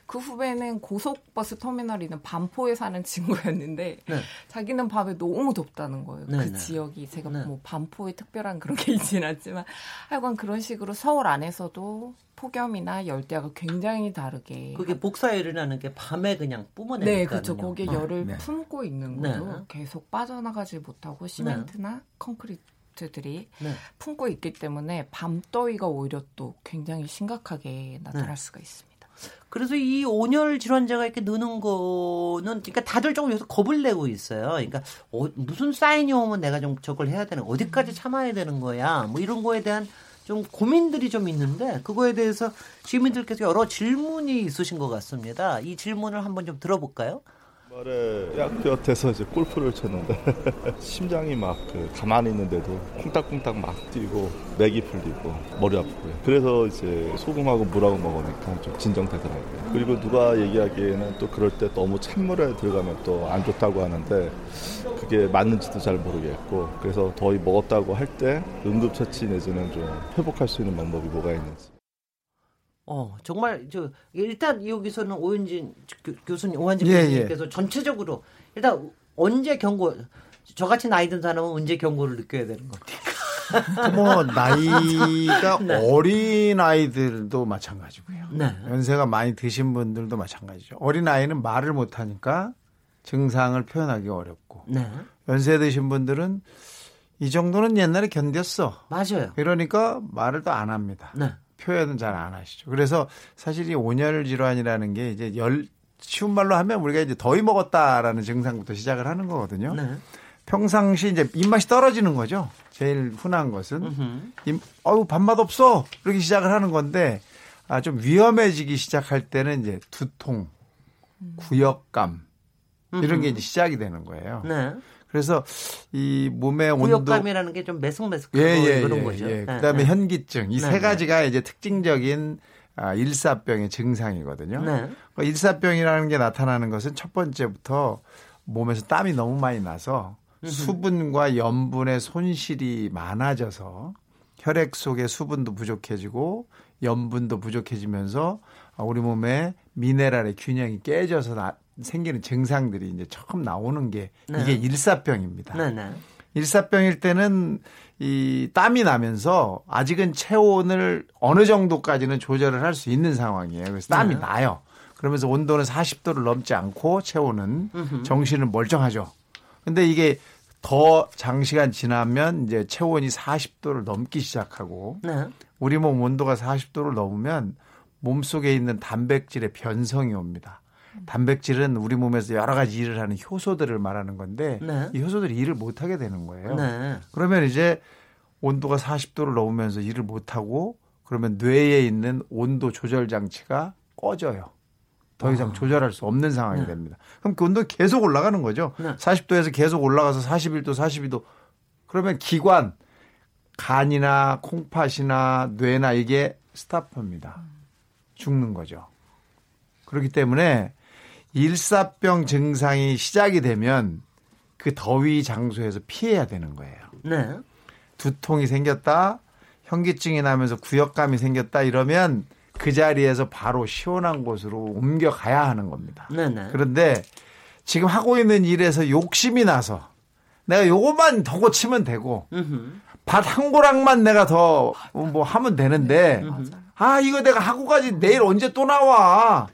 그 후배는 고속버스 터미널 있는 반포에 사는 (laughs) 친구였는데 네. 자기는 밤에 너무 덥다는 거예요. 네, 그 네. 지역이 제가 네. 뭐 반포에 특별한 그런 (laughs) 게 있지는 않지만 하여간 그런 식으로 서울 안에서도 폭염이나 열대야가 굉장히 다르게 그게 일어나는 게 밤에 그냥 뿜어내니까 네, 그렇죠. 거기에 열을 네. 품고 있는 거죠. 계속 빠져나가지 못하고 시멘트나 콘크리트 들이 네. 품고 있기 때문에 밤더위가 오히려 또 굉장히 심각하게 나타날 네. 수가 있습니다. 그래서 이 온열 질환자가 이렇게 느는 거는 그러니까 다들 조금 여기서 겁을 내고 있어요. 그러니까 어, 무슨 사인이 오면 내가 좀 저걸 해야 되는 어디까지 음. 참아야 되는 거야. 뭐 이런 거에 대한 좀 고민들이 좀 있는데 그거에 대해서 시민들께서 여러 질문이 있으신 것 같습니다. 이 질문을 한번 좀 들어볼까요? 말에 약볕에서 이제 골프를 쳤는데 (laughs) 심장이 막 그 가만히 있는데도 쿵딱쿵딱 막 뛰고 맥이 풀리고 머리 아프고요. 그래서 이제 소금하고 물하고 먹으니까 좀 진정되더라고요. 그리고 누가 얘기하기에는 또 그럴 때 너무 찬물에 들어가면 또 안 좋다고 하는데 그게 맞는지도 잘 모르겠고 그래서 더위 먹었다고 할 때 응급처치 내지는 좀 회복할 수 있는 방법이 뭐가 있는지. 어 정말 저 일단 여기서는 오윤진 교수님 오한진 예, 교수님께서 예. 전체적으로 일단 언제 경고 저같이 나이 든 사람은 언제 경고를 느껴야 되는 겁니까? (laughs) 뭐 나이가 (laughs) 네. 어린 아이들도 마찬가지고요. 네. 연세가 많이 드신 분들도 마찬가지죠. 어린 아이는 말을 못 하니까 증상을 표현하기 어렵고 네. 연세 드신 분들은 이 정도는 옛날에 견뎠어. 맞아요. 이러니까 말을 또 안 합니다. 네. 표현은 잘 안 하시죠. 그래서 사실 이 온열 질환이라는 게 이제 열 쉬운 말로 하면 우리가 이제 더위 먹었다라는 증상부터 시작을 하는 거거든요. 네. 평상시 이제 입맛이 떨어지는 거죠. 제일 흔한 것은 입, 어우 밥맛 없어 이렇게 시작을 하는 건데 아, 좀 위험해지기 시작할 때는 이제 두통, 구역감 이런 게 이제 시작이 되는 거예요. 네. 그래서 이 몸의 온도 구역감이라는 게 좀 매석매석한 예, 예, 그런 예, 거죠. 예. 그다음에 네. 현기증 이세 네, 네. 가지가 이제 특징적인 아, 일사병의 증상이거든요. 네. 그 일사병이라는 게 나타나는 것은 첫 번째부터 몸에서 땀이 너무 많이 나서 수분과 염분의 손실이 많아져서 혈액 속의 수분도 부족해지고 염분도 부족해지면서 우리 몸에 미네랄의 균형이 깨져서 나, 생기는 증상들이 이제 처음 나오는 게 네. 이게 일사병입니다. 네, 네. 일사병일 때는 이 땀이 나면서 아직은 체온을 어느 정도까지는 조절을 할 수 있는 상황이에요. 그래서 땀이 네. 나요. 그러면서 온도는 40도를 넘지 않고 체온은 정신은 멀쩡하죠. 근데 이게 더 장시간 지나면 이제 체온이 40도를 넘기 시작하고 네. 우리 몸 온도가 40도를 넘으면 몸속에 있는 단백질의 변성이 옵니다. 단백질은 우리 몸에서 여러 가지 일을 하는 효소들을 말하는 건데 네. 이 효소들이 일을 못 하게 되는 거예요. 네. 그러면 이제 온도가 40도를 넘으면서 일을 못 하고 그러면 뇌에 있는 온도 조절 장치가 꺼져요. 더 이상 아. 조절할 수 없는 상황이 네. 됩니다. 그럼 그 온도 계속 올라가는 거죠. 네. 40도에서 계속 올라가서 41도, 42도. 그러면 기관, 간이나 콩팥이나 뇌나 이게 스타퍼입니다. 죽는 거죠. 그렇기 때문에 일사병 증상이 시작이 되면 그 더위 장소에서 피해야 되는 거예요. 네. 두통이 생겼다, 현기증이 나면서 구역감이 생겼다 이러면 그 자리에서 바로 시원한 곳으로 옮겨가야 하는 겁니다. 네네. 네. 그런데 지금 하고 있는 일에서 욕심이 나서 내가 요것만 더 고치면 되고 밭 한 고랑만 내가 더 뭐 하면 되는데 네, 아 이거 내가 하고 가지 내일 언제 또 나와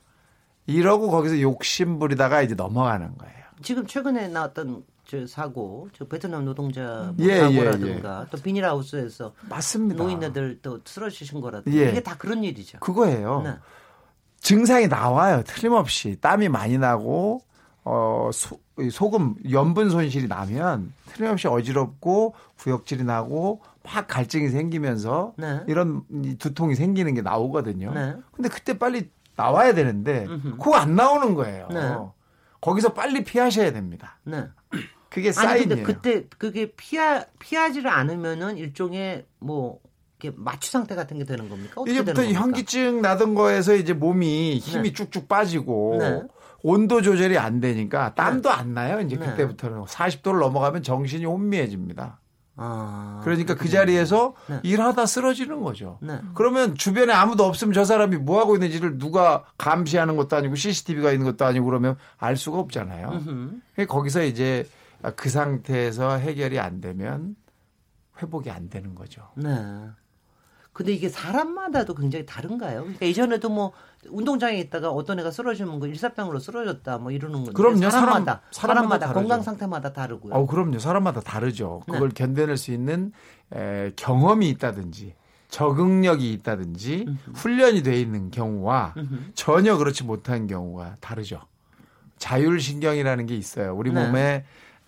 이러고 거기서 욕심 부리다가 이제 넘어가는 거예요. 지금 최근에 나왔던 저 사고, 저 베트남 노동자 뭐 예, 사고라든가 예, 예. 또 비닐하우스에서 맞습니다. 노인네들 또 쓰러지신 거라든가 예. 이게 다 그런 일이죠. 그거예요. 네. 증상이 나와요. 틀림없이 땀이 많이 나고 어 소, 소금 염분 손실이 나면 틀림없이 어지럽고 구역질이 나고 막 갈증이 생기면서 네. 이런 두통이 생기는 게 나오거든요. 네. 근데 그때 빨리 나와야 되는데 그거 안 나오는 거예요. 네. 거기서 빨리 피하셔야 됩니다. 네. 그게 사인이에요. 아니 근데 그때 그게 피하 피하지를 않으면은 일종의 뭐 마취 상태 같은 게 되는 겁니까? 이제부터 현기증 나던 거에서 이제 몸이 힘이 네. 쭉쭉 빠지고 네. 온도 조절이 안 되니까 땀도 네. 안 나요. 이제 네. 그때부터는 40도를 넘어가면 정신이 혼미해집니다. 아, 그러니까 그 자리에서 네. 일하다 쓰러지는 거죠. 네. 그러면 주변에 아무도 없으면 저 사람이 뭐 하고 있는지를 누가 감시하는 것도 아니고 CCTV가 있는 것도 아니고 그러면 알 수가 없잖아요. 거기서 이제 그 상태에서 해결이 안 되면 회복이 안 되는 거죠. 네. 근데 이게 사람마다도 굉장히 다른가요? 그러니까 예전에도 뭐 운동장에 있다가 어떤 애가 쓰러지면 그 일사병으로 쓰러졌다 뭐 이러는 건데 그럼요. 사람마다 사람, 마다 건강 상태마다 다르고요. 어, 그럼요. 사람마다 다르죠. 네. 그걸 네. 견뎌낼 수 있는 에, 경험이 있다든지 적응력이 있다든지 음흠. 훈련이 돼 있는 경우와 음흠. 전혀 그렇지 못한 경우가 다르죠. 자율신경이라는 게 있어요. 우리 네. 몸에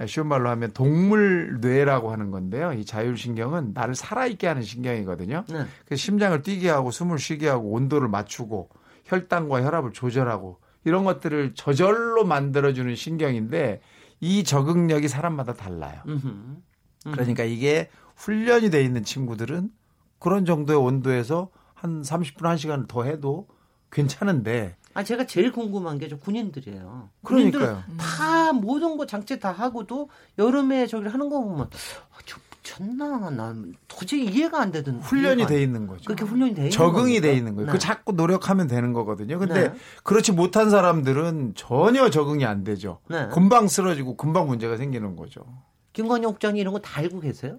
쉬운 말로 하면 동물 뇌라고 하는 건데요. 이 자율신경은 나를 살아있게 하는 신경이거든요. 네. 그 심장을 뛰게 하고 숨을 쉬게 하고 온도를 맞추고 혈당과 혈압을 조절하고 이런 것들을 저절로 만들어주는 신경인데 이 적응력이 사람마다 달라요. 음흠. 음흠. 그러니까 이게 훈련이 돼 있는 친구들은 그런 정도의 온도에서 한 30분, 1시간 더 해도 괜찮은데 아 제가 제일 궁금한 게 저 군인들이에요. 그러니까요. 다 모든 거 장치 다 하고도 여름에 저기를 하는 거 보면 아, 저 미쳤나 난 도저히 이해가 안 되던 훈련이 돼 있는 거죠. 그렇게 훈련이 돼 있는 적응이 돼 있는 거예요. 네. 그 자꾸 노력하면 되는 거거든요. 근데 네. 그렇지 못한 사람들은 전혀 적응이 안 되죠. 네. 금방 쓰러지고 금방 문제가 생기는 거죠. 김건희 옥장이 이런 거 다 알고 계세요?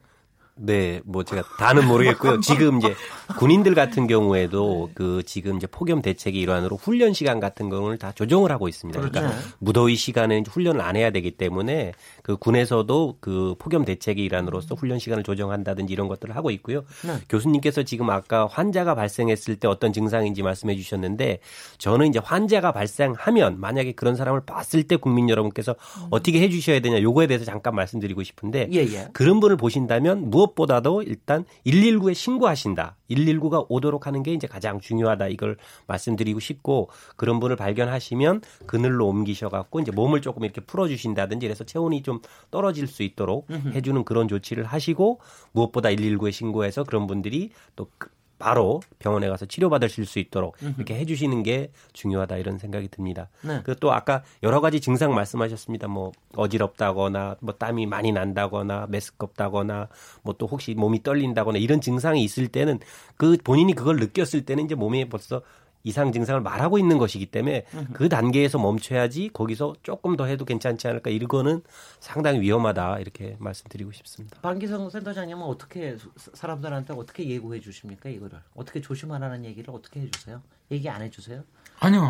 네, 뭐 제가 다는 모르겠고요. 지금 이제 군인들 같은 경우에도 그 지금 이제 폭염 대책의 일환으로 훈련 시간 같은 경우를 다 조정을 하고 있습니다. 그러니까 그렇죠. 그러니까 무더위 시간에 훈련을 안 해야 되기 때문에 그 군에서도 그 폭염 대책의 일환으로서 훈련 시간을 조정한다든지 이런 것들을 하고 있고요. 네. 교수님께서 지금 아까 환자가 발생했을 때 어떤 증상인지 말씀해 주셨는데 저는 이제 환자가 발생하면 만약에 그런 사람을 봤을 때 국민 여러분께서 음. 어떻게 해 주셔야 되냐 요거에 대해서 잠깐 말씀드리고 싶은데 예, 예. 그런 분을 보신다면 무엇 무엇보다도 일단 119에 신고하신다. 119가 오도록 하는 게 이제 가장 중요하다. 이걸 말씀드리고 싶고 그런 분을 발견하시면 그늘로 옮기셔 갖고 이제 몸을 조금 이렇게 풀어 주신다든지 그래서 체온이 좀 떨어질 수 있도록 해 주는 그런 조치를 하시고 무엇보다 119에 신고해서 그런 분들이 또그 바로 병원에 가서 치료받으실 수 있도록 이렇게 해주시는 게 중요하다 이런 생각이 듭니다. 네. 그또 아까 여러 가지 증상 말씀하셨습니다. 뭐 어지럽다거나 뭐 땀이 많이 난다거나 메스껍다거나 뭐 또 혹시 몸이 떨린다거나 이런 증상이 있을 때는 그 본인이 그걸 느꼈을 때는 이제 몸에 벌써 이상 증상을 말하고 있는 것이기 때문에 그 단계에서 멈춰야지 거기서 조금 더 해도 괜찮지 않을까 이거는 상당히 위험하다 이렇게 말씀드리고 싶습니다. 방기성 센터장님은 어떻게 사람들한테 어떻게 예고해 주십니까 이거를 어떻게 조심하라는 얘기를 어떻게 해주세요? 얘기 안 해주세요? 아니요.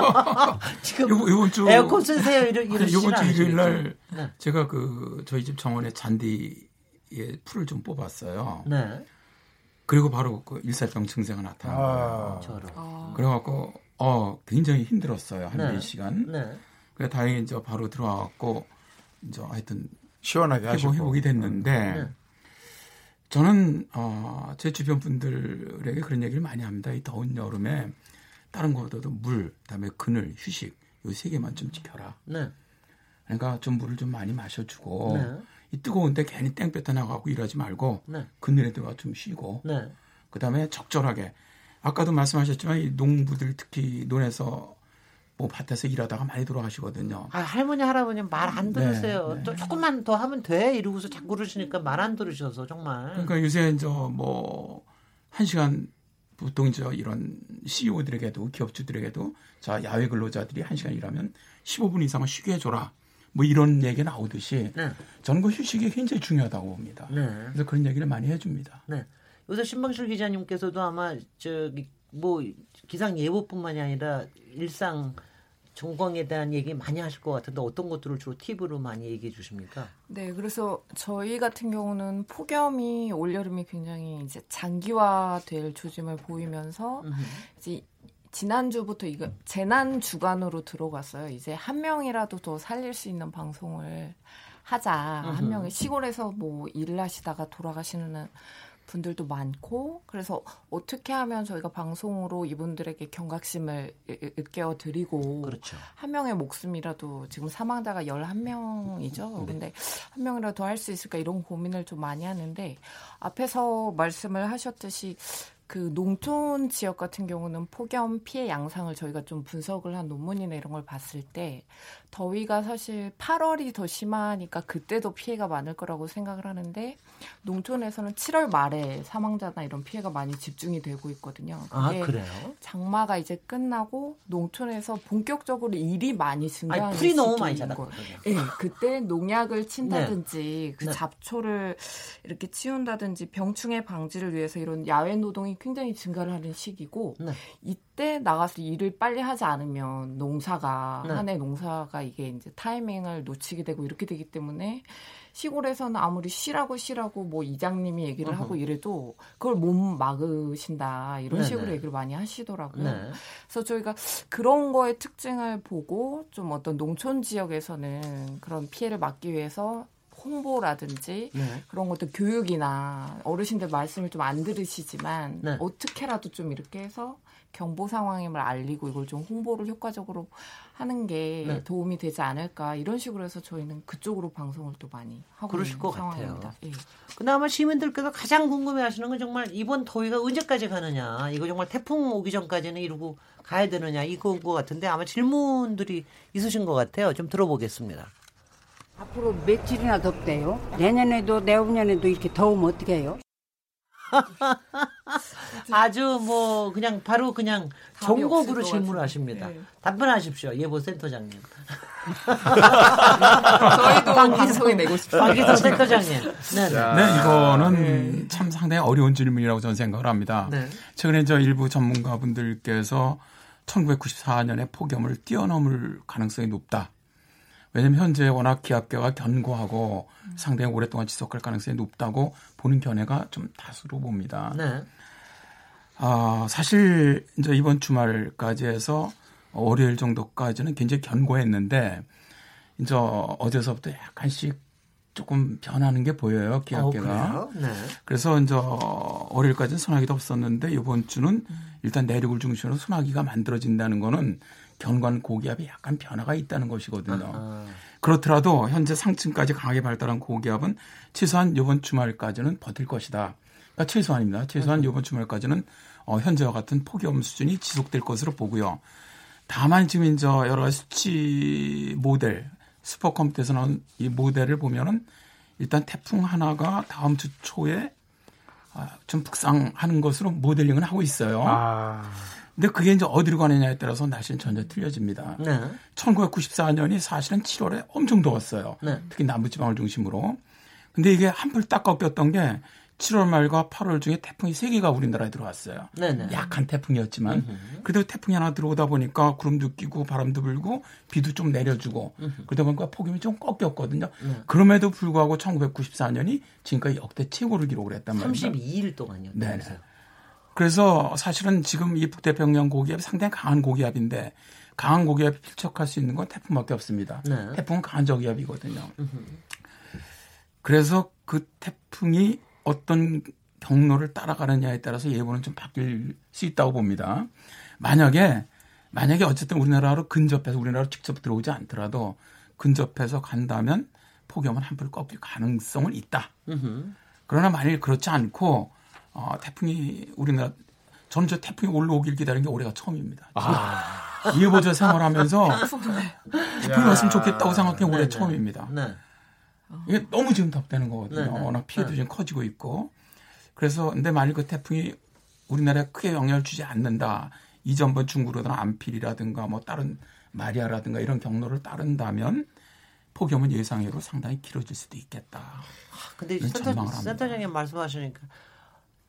(laughs) 지금 요번, 요번 주 에어컨 쓰세요 이런 이런 요번 주 일요일 날 네. 제가 그 저희 집 정원에 잔디에 풀을 좀 뽑았어요. 네. 그리고 바로 그 일사병 증세가 나타난 아. 거예요. 아. 그래갖고 어 굉장히 힘들었어요 한 네. 4시간. 네. 그래 다행히 이제 바로 들어와갖고 이제 하여튼 시원하게 회복, 회복이 됐는데 네. 저는 어, 제 주변 분들에게 그런 얘기를 많이 합니다. 이 더운 여름에 다른 거보다도 물, 그다음에 그늘, 휴식 요 세 개만 좀 지켜라. 네. 그러니까 좀 물을 좀 많이 마셔주고 네. 이 뜨거운데 괜히 땡볕에 나가고 일하지 말고 네. 그늘에 들어가 좀 쉬고 네. 그다음에 적절하게 아까도 말씀하셨지만 이 농부들 특히 논에서 뭐 밭에서 일하다가 많이 돌아가시거든요. 아, 할머니 할아버님 말 안 들으세요. 네, 네. 조금만 더 하면 돼 이러고서 자꾸 그러시니까 말 안 들으셔서 정말. 그러니까 요새 이제 뭐한 시간 보통 이제 이런 CEO들에게도 기업주들에게도 자 야외 근로자들이 한 시간 일하면 15분 이상은 쉬게 해줘라. 뭐 이런 얘기 나오듯이 네. 저는 그 휴식이 굉장히 중요하다고 봅니다. 네. 그래서 그런 얘기를 많이 해줍니다. 네. 요새 신방실 기자님께서도 아마 저기 뭐 기상 예보뿐만이 아니라 일상 정광에 대한 얘기 많이 하실 것 같은데 어떤 것들을 주로 팁으로 많이 얘기해 주십니까? 네, 그래서 저희 같은 경우는 폭염이 올여름이 굉장히 이제 장기화될 조짐을 보이면서. 이제 지난주부터 이거 재난 주간으로 들어갔어요. 이제 한 명이라도 더 살릴 수 있는 방송을 하자. 한 명이 시골에서 뭐 일을 하시다가 돌아가시는 분들도 많고 그래서 어떻게 하면 저희가 방송으로 이분들에게 경각심을 일깨워 드리고 그렇죠. 한 명의 목숨이라도 지금 사망자가 11명이죠. 네. 근데 한 명이라도 할 수 있을까 이런 고민을 좀 많이 하는데 앞에서 말씀을 하셨듯이 그 농촌 지역 같은 경우는 폭염 피해 양상을 저희가 좀 분석을 한 논문이나 이런 걸 봤을 때 더위가 사실 8월이 더 심하니까 그때도 피해가 많을 거라고 생각을 하는데 농촌에서는 7월 말에 사망자나 이런 피해가 많이 집중이 되고 있거든요. 아 그래요? 장마가 이제 끝나고 농촌에서 본격적으로 일이 많이 증가하는 아니, 풀이 너무 많이 자랐거든요. 네, 그때 농약을 친다든지 네. 그 네. 잡초를 이렇게 치운다든지 병충해 방지를 위해서 이런 야외 노동이 굉장히 증가를 하는 시기고 네. 이 때 나가서 일을 빨리 하지 않으면 농사가 네. 한해 농사가 이게 이제 타이밍을 놓치게 되고 이렇게 되기 때문에 시골에서는 아무리 쉬라고 쉬라고 뭐 이장님이 얘기를 하고 이래도 그걸 못 막으신다 이런 네네. 식으로 얘기를 많이 하시더라고요. 네. 그래서 저희가 그런 거의 특징을 보고 좀 어떤 농촌 지역에서는 그런 피해를 막기 위해서 홍보라든지 네. 그런 것도 교육이나 어르신들 말씀을 좀 안 들으시지만 네. 어떻게라도 좀 이렇게 해서 경보 상황임을 알리고 이걸 좀 홍보를 효과적으로 하는 게 네. 도움이 되지 않을까 이런 식으로 해서 저희는 그쪽으로 방송을 또 많이 하고 그러실 것 상황입니다. 같아요. 예. 그나마 시민들께서 가장 궁금해하시는 건 정말 이번 더위가 언제까지 가느냐 이거 정말 태풍 오기 전까지는 이러고 가야 되느냐 이거인 것 같은데 아마 질문들이 있으신 것 같아요. 좀 들어보겠습니다. 앞으로 며칠이나 덥대요? 내년에도 내후년에도 이렇게 더우면 어떻게 해요? (laughs) (laughs) 아주 뭐 그냥 바로 그냥 전곡으로 질문하십니다. 네. 답변하십시오. 예보 센터장님. (laughs) 저희도 방송에 내고 싶어요. 방기성 센터장님. 네, 네. 네 이거는 네. 참 상당히 어려운 질문이라고 저는 생각을 합니다. 네. 최근에 저 일부 전문가분들께서 1994년에 폭염을 뛰어넘을 가능성이 높다. 왜냐하면 현재 워낙 기압계가 견고하고 음. 상당히 오랫동안 지속할 가능성이 높다고 보는 견해가 좀 다수로 봅니다. 네. 아, 사실 이제 이번 주말까지 해서 월요일 정도까지는 굉장히 견고했는데 이제 어제서부터 약간씩 조금 변하는 게 보여요 기압계가. 어, 네. 그래서 이제 월요일까지는 소나기도 없었는데 이번 주는 음. 일단 내륙을 중심으로 소나기가 만들어진다는 거는 견관 고기압이 약간 변화가 있다는 것이거든요. 아하. 그렇더라도 현재 상층까지 강하게 발달한 고기압은 최소한 이번 주말까지는 버틸 것이다. 그러니까 최소한입니다. 최소한 음. 이번 주말까지는 어, 현재와 같은 폭염 수준이 지속될 것으로 보고요. 다만 지금 이제 여러 가지 수치 모델, 슈퍼컴퓨터에서 나온 이 모델을 보면은 일단 태풍 하나가 다음 주 초에 아, 좀 북상하는 것으로 모델링을 하고 있어요. 아. 근데 그게 이제 어디로 가느냐에 따라서 날씨는 전혀 틀려집니다. 네. 1994년이 사실은 7월에 엄청 더웠어요. 네. 특히 남부지방을 중심으로. 근데 이게 한풀 딱 꺾였던 게 7월 말과 8월 중에 태풍이 3개가 우리나라에 들어왔어요. 네네. 약한 태풍이었지만 으흠. 그래도 태풍이 하나 들어오다 보니까 구름도 끼고 바람도 불고 비도 좀 내려주고 으흠. 그러다 보니까 폭염이 좀 꺾였거든요. 네. 그럼에도 불구하고 1994년이 지금까지 역대 최고를 기록을 했단 말입니다. 32일 동안요. 네. 그래서 사실은 지금 이 북태평양 고기압이 상당히 강한 고기압인데 강한 고기압이 필적할 수 있는 건 태풍밖에 없습니다. 네. 태풍은 강한 저기압이거든요. 그래서 그 태풍이 어떤 경로를 따라가느냐에 따라서 예보는 좀 바뀔 수 있다고 봅니다. 만약에 만약에 어쨌든 우리나라로 근접해서 우리나라로 직접 들어오지 않더라도 근접해서 간다면 폭염은 한풀 꺾일 가능성은 있다. 그러나 만일 그렇지 않고 어, 태풍이 우리나라 저는 저 태풍이 올라오길 기다린 게 올해가 처음입니다. 아. 이해보자 생활하면서 (laughs) 태풍이 왔으면 좋겠다고 생각해 올해 네, 네. 처음입니다. 네. 이게 너무 지금 덥다는 거거든요. 네, 네. 워낙 피해도 네. 지금 커지고 있고. 그래서 근데 만일 그 태풍이 우리나라에 크게 영향을 주지 않는다. 이전번 중국으로든 안필이라든가 뭐 다른 마리아라든가 이런 경로를 따른다면 폭염은 예상외로 상당히 길어질 수도 있겠다. 아, 근데 센터, 센터장님 말씀하시니까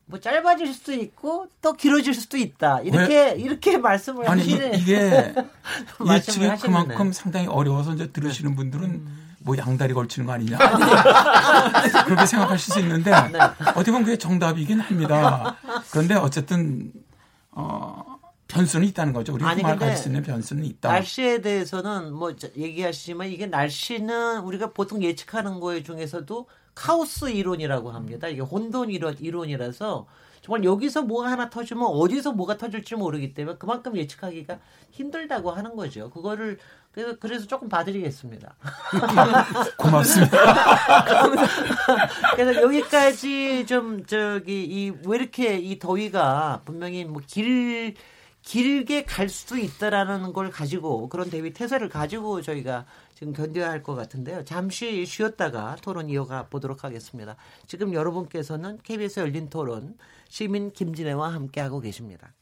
뭐 짧아질 수도 있고 또 길어질 수도 있다. 이렇게 왜? 이렇게 말씀을 아니 하시는 이게 (laughs) 예측이 그만큼 상당히 어려워서 이제 들으시는 네. 분들은 음. 뭐 양다리 걸치는 거 아니냐 (laughs) 그렇게 생각하실 수 있는데 네. 어떻게 보면 그게 정답이긴 합니다. 그런데 어쨌든 어. 변수는 있다는 거죠. 우리 말 가질 수 있는 변수는 있다. 날씨에 대해서는 뭐 얘기하시지만 이게 날씨는 우리가 보통 예측하는 거에 중에서도 카오스 이론이라고 합니다. 이게 혼돈 이론 이론이라서 정말 여기서 뭐가 하나 터지면 어디서 뭐가 터질지 모르기 때문에 그만큼 예측하기가 힘들다고 하는 거죠. 그거를 그래서, 그래서 조금 봐드리겠습니다. (laughs) 고맙습니다. (laughs) 그래서 여기까지 좀 저기 이 왜 이렇게 이 더위가 분명히 뭐 길 길게 갈 수도 있다라는 걸 가지고 그런 대비 태세를 가지고 저희가 지금 견뎌야 할 것 같은데요. 잠시 쉬었다가 토론 이어가 보도록 하겠습니다. 지금 여러분께서는 KBS 열린 토론 시민 김진애와 함께하고 계십니다.